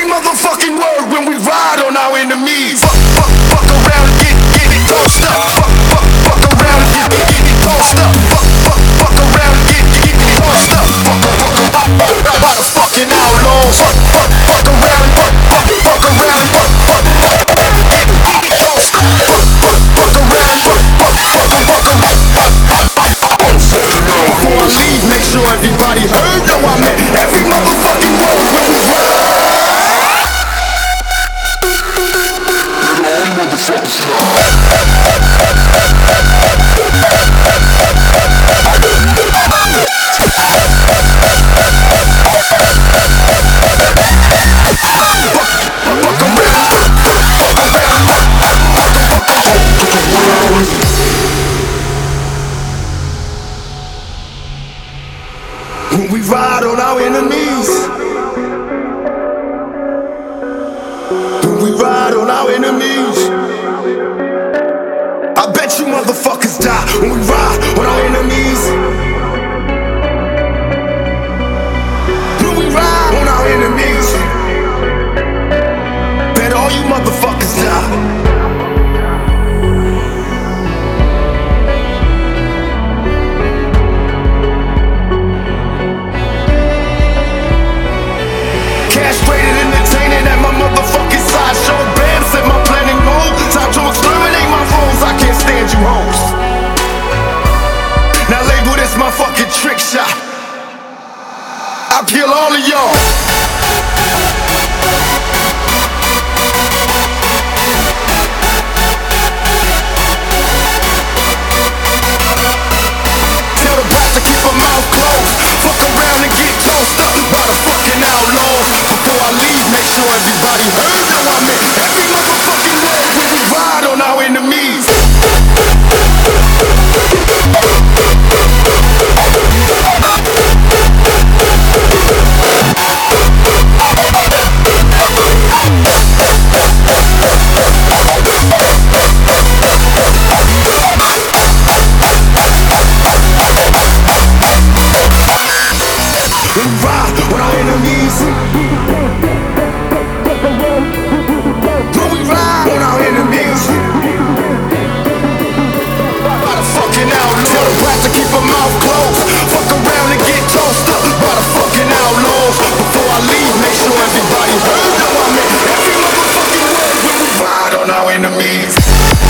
every motherfucking word when we ride on our enemies. Fuck, fuck, fuck around get, get it tossed up. Fuck, fuck, fuck around get, get, it tossed up. Fuck, fuck, fuck around get, get, it tossed up. Fuck, fuck, fuck, fuck, by the fucking outlaws. Fuck, fuck, fuck around fuck, fuck, fuck around and fuck, fuck, fuck, get, get it tossed up. Fuck, fuck, fuck around and fuck, fuck, fuck, fuck, around, Before I leave, make sure everybody heard. No, I meant When we ride on our enemies. Motherfuckers die when we ride on our enemies. Before I leave, make sure everybody heard. No, I meant We ride our enemies. When we ride our enemies. By the fucking. Tell the to keep mouth closed. Fuck around and get tossed up by the fucking outlaws. Before I leave, make sure everybody heard how I meant every motherfucking word we ride on our enemies.